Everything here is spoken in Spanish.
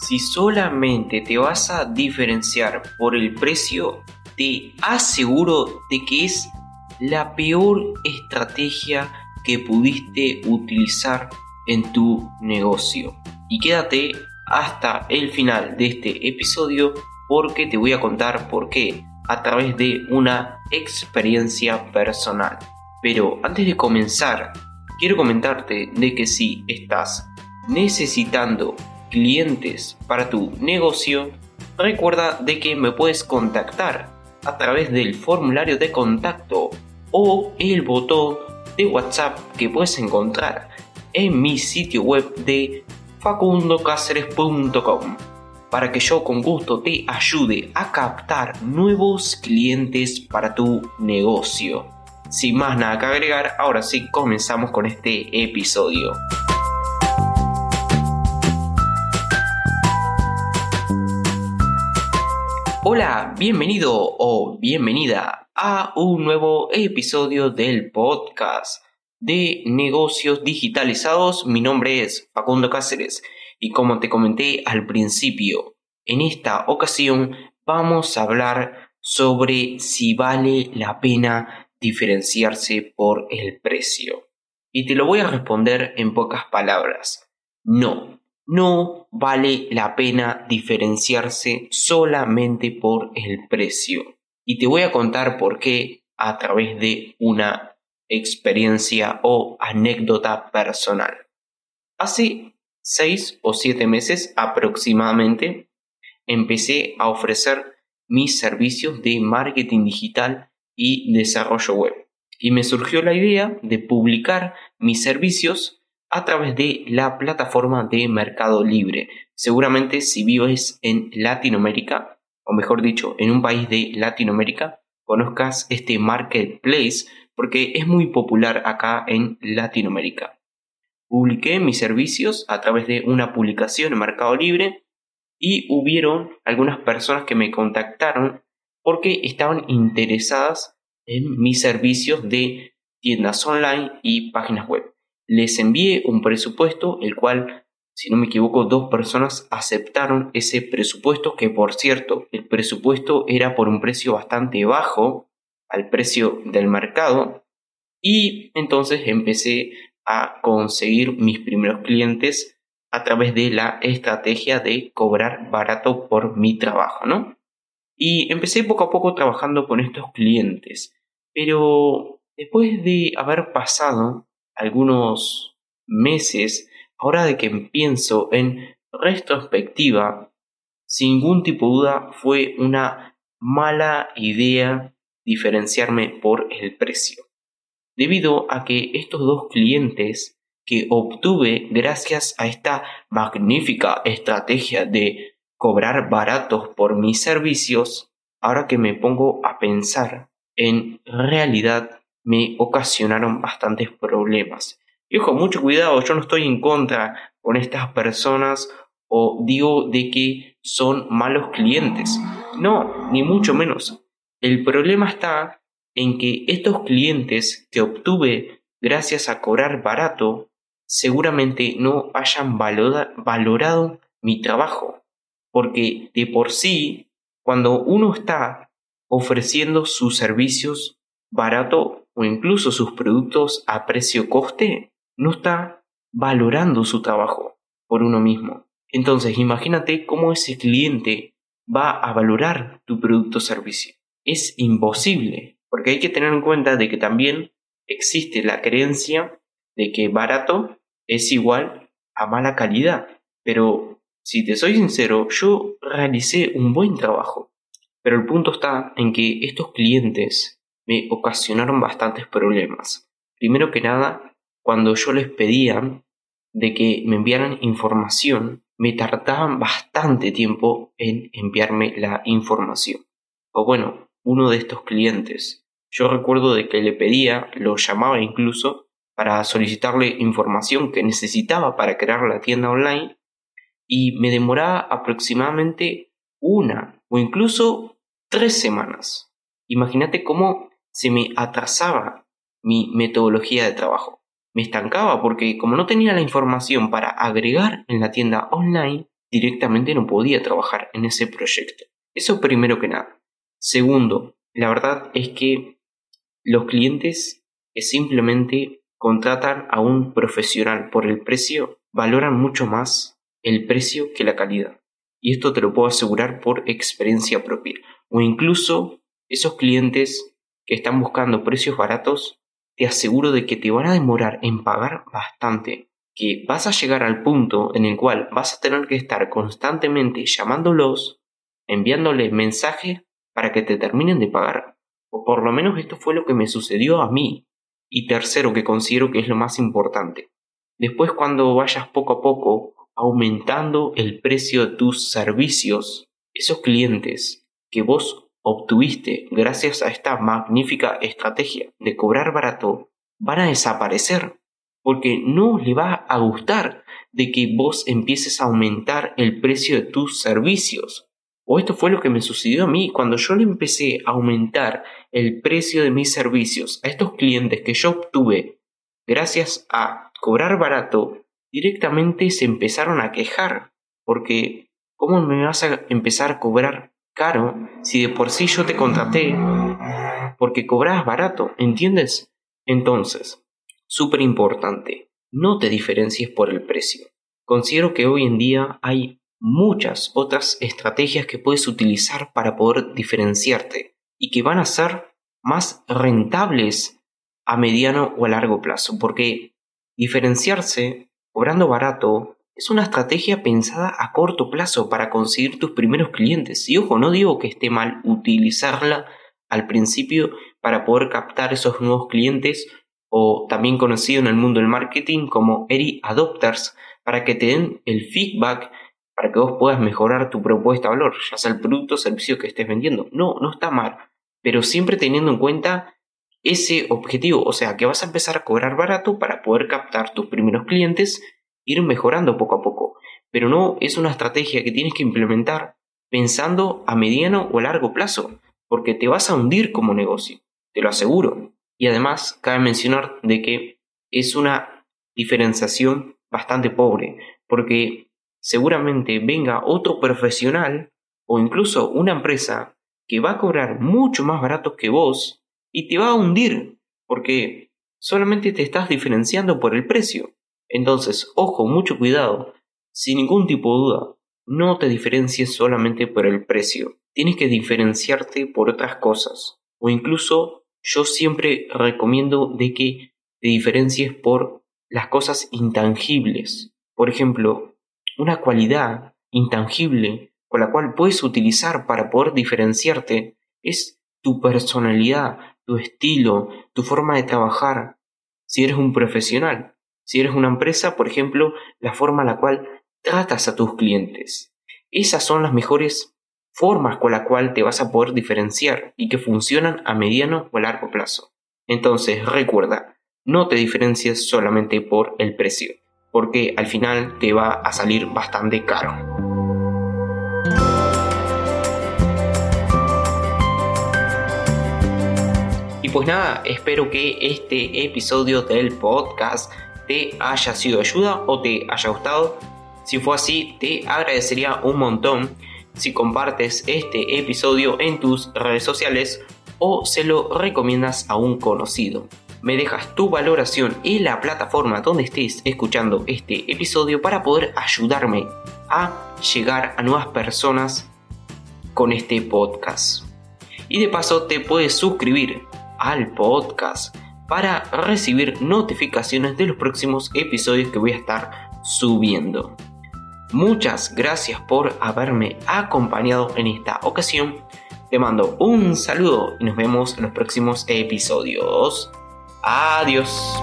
Si solamente te vas a diferenciar por el precio, te aseguro de que es la peor estrategia que pudiste utilizar en tu negocio. Y quédate hasta el final de este episodio porque te voy a contar por qué a través de una experiencia personal. Pero antes de comenzar, quiero comentarte de que si estás necesitando clientes para tu negocio, recuerda de que me puedes contactar a través del formulario de contacto o el botón de WhatsApp que puedes encontrar en mi sitio web de facundocaceres.com para que yo con gusto te ayude a captar nuevos clientes para tu negocio. Sin más nada que agregar, ahora sí comenzamos con este episodio. Hola, bienvenido o bienvenida a un nuevo episodio del podcast de negocios digitalizados. Mi nombre es Facundo Cáceres y como te comenté al principio, en esta ocasión vamos a hablar sobre si vale la pena diferenciarse por el precio. Y te lo voy a responder en pocas palabras. No, no vale la pena diferenciarse solamente por el precio. Y te voy a contar por qué a través de una experiencia o anécdota personal. Hace seis o siete meses aproximadamente, empecé a ofrecer mis servicios de marketing digital y desarrollo web. Y me surgió la idea de publicar mis servicios a través de la plataforma de Mercado Libre. Seguramente si vives en Latinoamérica, o mejor dicho, en un país de Latinoamérica, conozcas este marketplace porque es muy popular acá en Latinoamérica. Publiqué mis servicios a través de una publicación en Mercado Libre y hubieron algunas personas que me contactaron porque estaban interesadas en mis servicios de tiendas online y páginas web. Les envié un presupuesto, el cual, si no me equivoco, dos personas aceptaron ese presupuesto, que por cierto, el presupuesto era por un precio bastante bajo al precio del mercado. Y entonces empecé a conseguir mis primeros clientes a través de la estrategia de cobrar barato por mi trabajo, ¿no? Y empecé poco a poco trabajando con estos clientes, pero después de haber pasado algunos meses, ahora de que pienso en retrospectiva, sin ningún tipo de duda fue una mala idea diferenciarme por el precio. Debido a que estos dos clientes que obtuve gracias a esta magnífica estrategia de cobrar baratos por mis servicios, ahora que me pongo a pensar, en realidad me ocasionaron bastantes problemas. Y ojo, mucho cuidado, yo no estoy en contra con estas personas o digo de que son malos clientes. No, ni mucho menos. El problema está en que estos clientes que obtuve gracias a cobrar barato seguramente no hayan valorado mi trabajo, porque de por sí, cuando uno está ofreciendo sus servicios barato o incluso sus productos a precio coste, no está valorando su trabajo por uno mismo. Entonces, imagínate cómo ese cliente va a valorar tu producto o servicio. Es imposible. Porque hay que tener en cuenta de que también existe la creencia de que barato es igual a mala calidad. Pero si te soy sincero, yo realicé un buen trabajo. Pero el punto está en que estos clientes me ocasionaron bastantes problemas. Primero que nada, cuando yo les pedía de que me enviaran información, me tardaban bastante tiempo en enviarme la información. O bueno, uno de estos clientes. Yo recuerdo de que le pedía, lo llamaba incluso, para solicitarle información que necesitaba para crear la tienda online y me demoraba aproximadamente una o incluso tres semanas. Imagínate cómo se me atrasaba mi metodología de trabajo. Me estancaba porque como no tenía la información para agregar en la tienda online, directamente no podía trabajar en ese proyecto. Eso primero que nada. Segundo, la verdad es que los clientes que simplemente contratan a un profesional por el precio valoran mucho más el precio que la calidad. Y esto te lo puedo asegurar por experiencia propia. O incluso esos clientes están buscando precios baratos, te aseguro de que te van a demorar en pagar bastante. Que vas a llegar al punto en el cual vas a tener que estar constantemente llamándolos, enviándoles mensajes para que te terminen de pagar. O por lo menos esto fue lo que me sucedió a mí. Y tercero, que considero que es lo más importante. Después cuando vayas poco a poco aumentando el precio de tus servicios, esos clientes que vos obtuviste gracias a esta magnífica estrategia de cobrar barato van a desaparecer porque no le va a gustar de que vos empieces a aumentar el precio de tus servicios. O esto fue lo que me sucedió a mí cuando yo le empecé a aumentar el precio de mis servicios a estos clientes que yo obtuve gracias a cobrar barato, directamente se empezaron a quejar porque ¿cómo me vas a empezar a cobrar caro si de por sí yo te contraté porque cobras barato, ¿entiendes? Entonces, súper importante, no te diferencies por el precio. Considero que hoy en día hay muchas otras estrategias que puedes utilizar para poder diferenciarte y que van a ser más rentables a mediano o a largo plazo, porque diferenciarse cobrando barato es una estrategia pensada a corto plazo para conseguir tus primeros clientes. Y ojo, no digo que esté mal utilizarla al principio para poder captar esos nuevos clientes o también conocido en el mundo del marketing como early adopters para que te den el feedback para que vos puedas mejorar tu propuesta de valor, ya sea el producto o servicio que estés vendiendo. No, no está mal, pero siempre teniendo en cuenta ese objetivo, o sea, que vas a empezar a cobrar barato para poder captar tus primeros clientes ir mejorando poco a poco, pero no es una estrategia que tienes que implementar pensando a mediano o largo plazo, porque te vas a hundir como negocio, te lo aseguro. Y además, cabe mencionar de que es una diferenciación bastante pobre, porque seguramente venga otro profesional o incluso una empresa que va a cobrar mucho más barato que vos y te va a hundir, porque solamente te estás diferenciando por el precio. Entonces, ojo, mucho cuidado. Sin ningún tipo de duda, no te diferencies solamente por el precio. Tienes que diferenciarte por otras cosas. O incluso yo siempre recomiendo de que te diferencies por las cosas intangibles. Por ejemplo, una cualidad intangible con la cual puedes utilizar para poder diferenciarte es tu personalidad, tu estilo, tu forma de trabajar. Si eres un profesional, si eres una empresa, por ejemplo, la forma en la cual tratas a tus clientes. Esas son las mejores formas con las cuales te vas a poder diferenciar y que funcionan a mediano o largo plazo. Entonces, recuerda, no te diferencies solamente por el precio, porque al final te va a salir bastante caro. Y pues nada, espero que este episodio del podcast te haya sido ayuda o te haya gustado. Si fue así, te agradecería un montón si compartes este episodio en tus redes sociales o se lo recomiendas a un conocido. Me dejas tu valoración en la plataforma donde estés escuchando este episodio para poder ayudarme a llegar a nuevas personas con este podcast. Y de paso te puedes suscribir al podcast para recibir notificaciones de los próximos episodios que voy a estar subiendo. Muchas gracias por haberme acompañado en esta ocasión. Te mando un saludo y nos vemos en los próximos episodios. Adiós.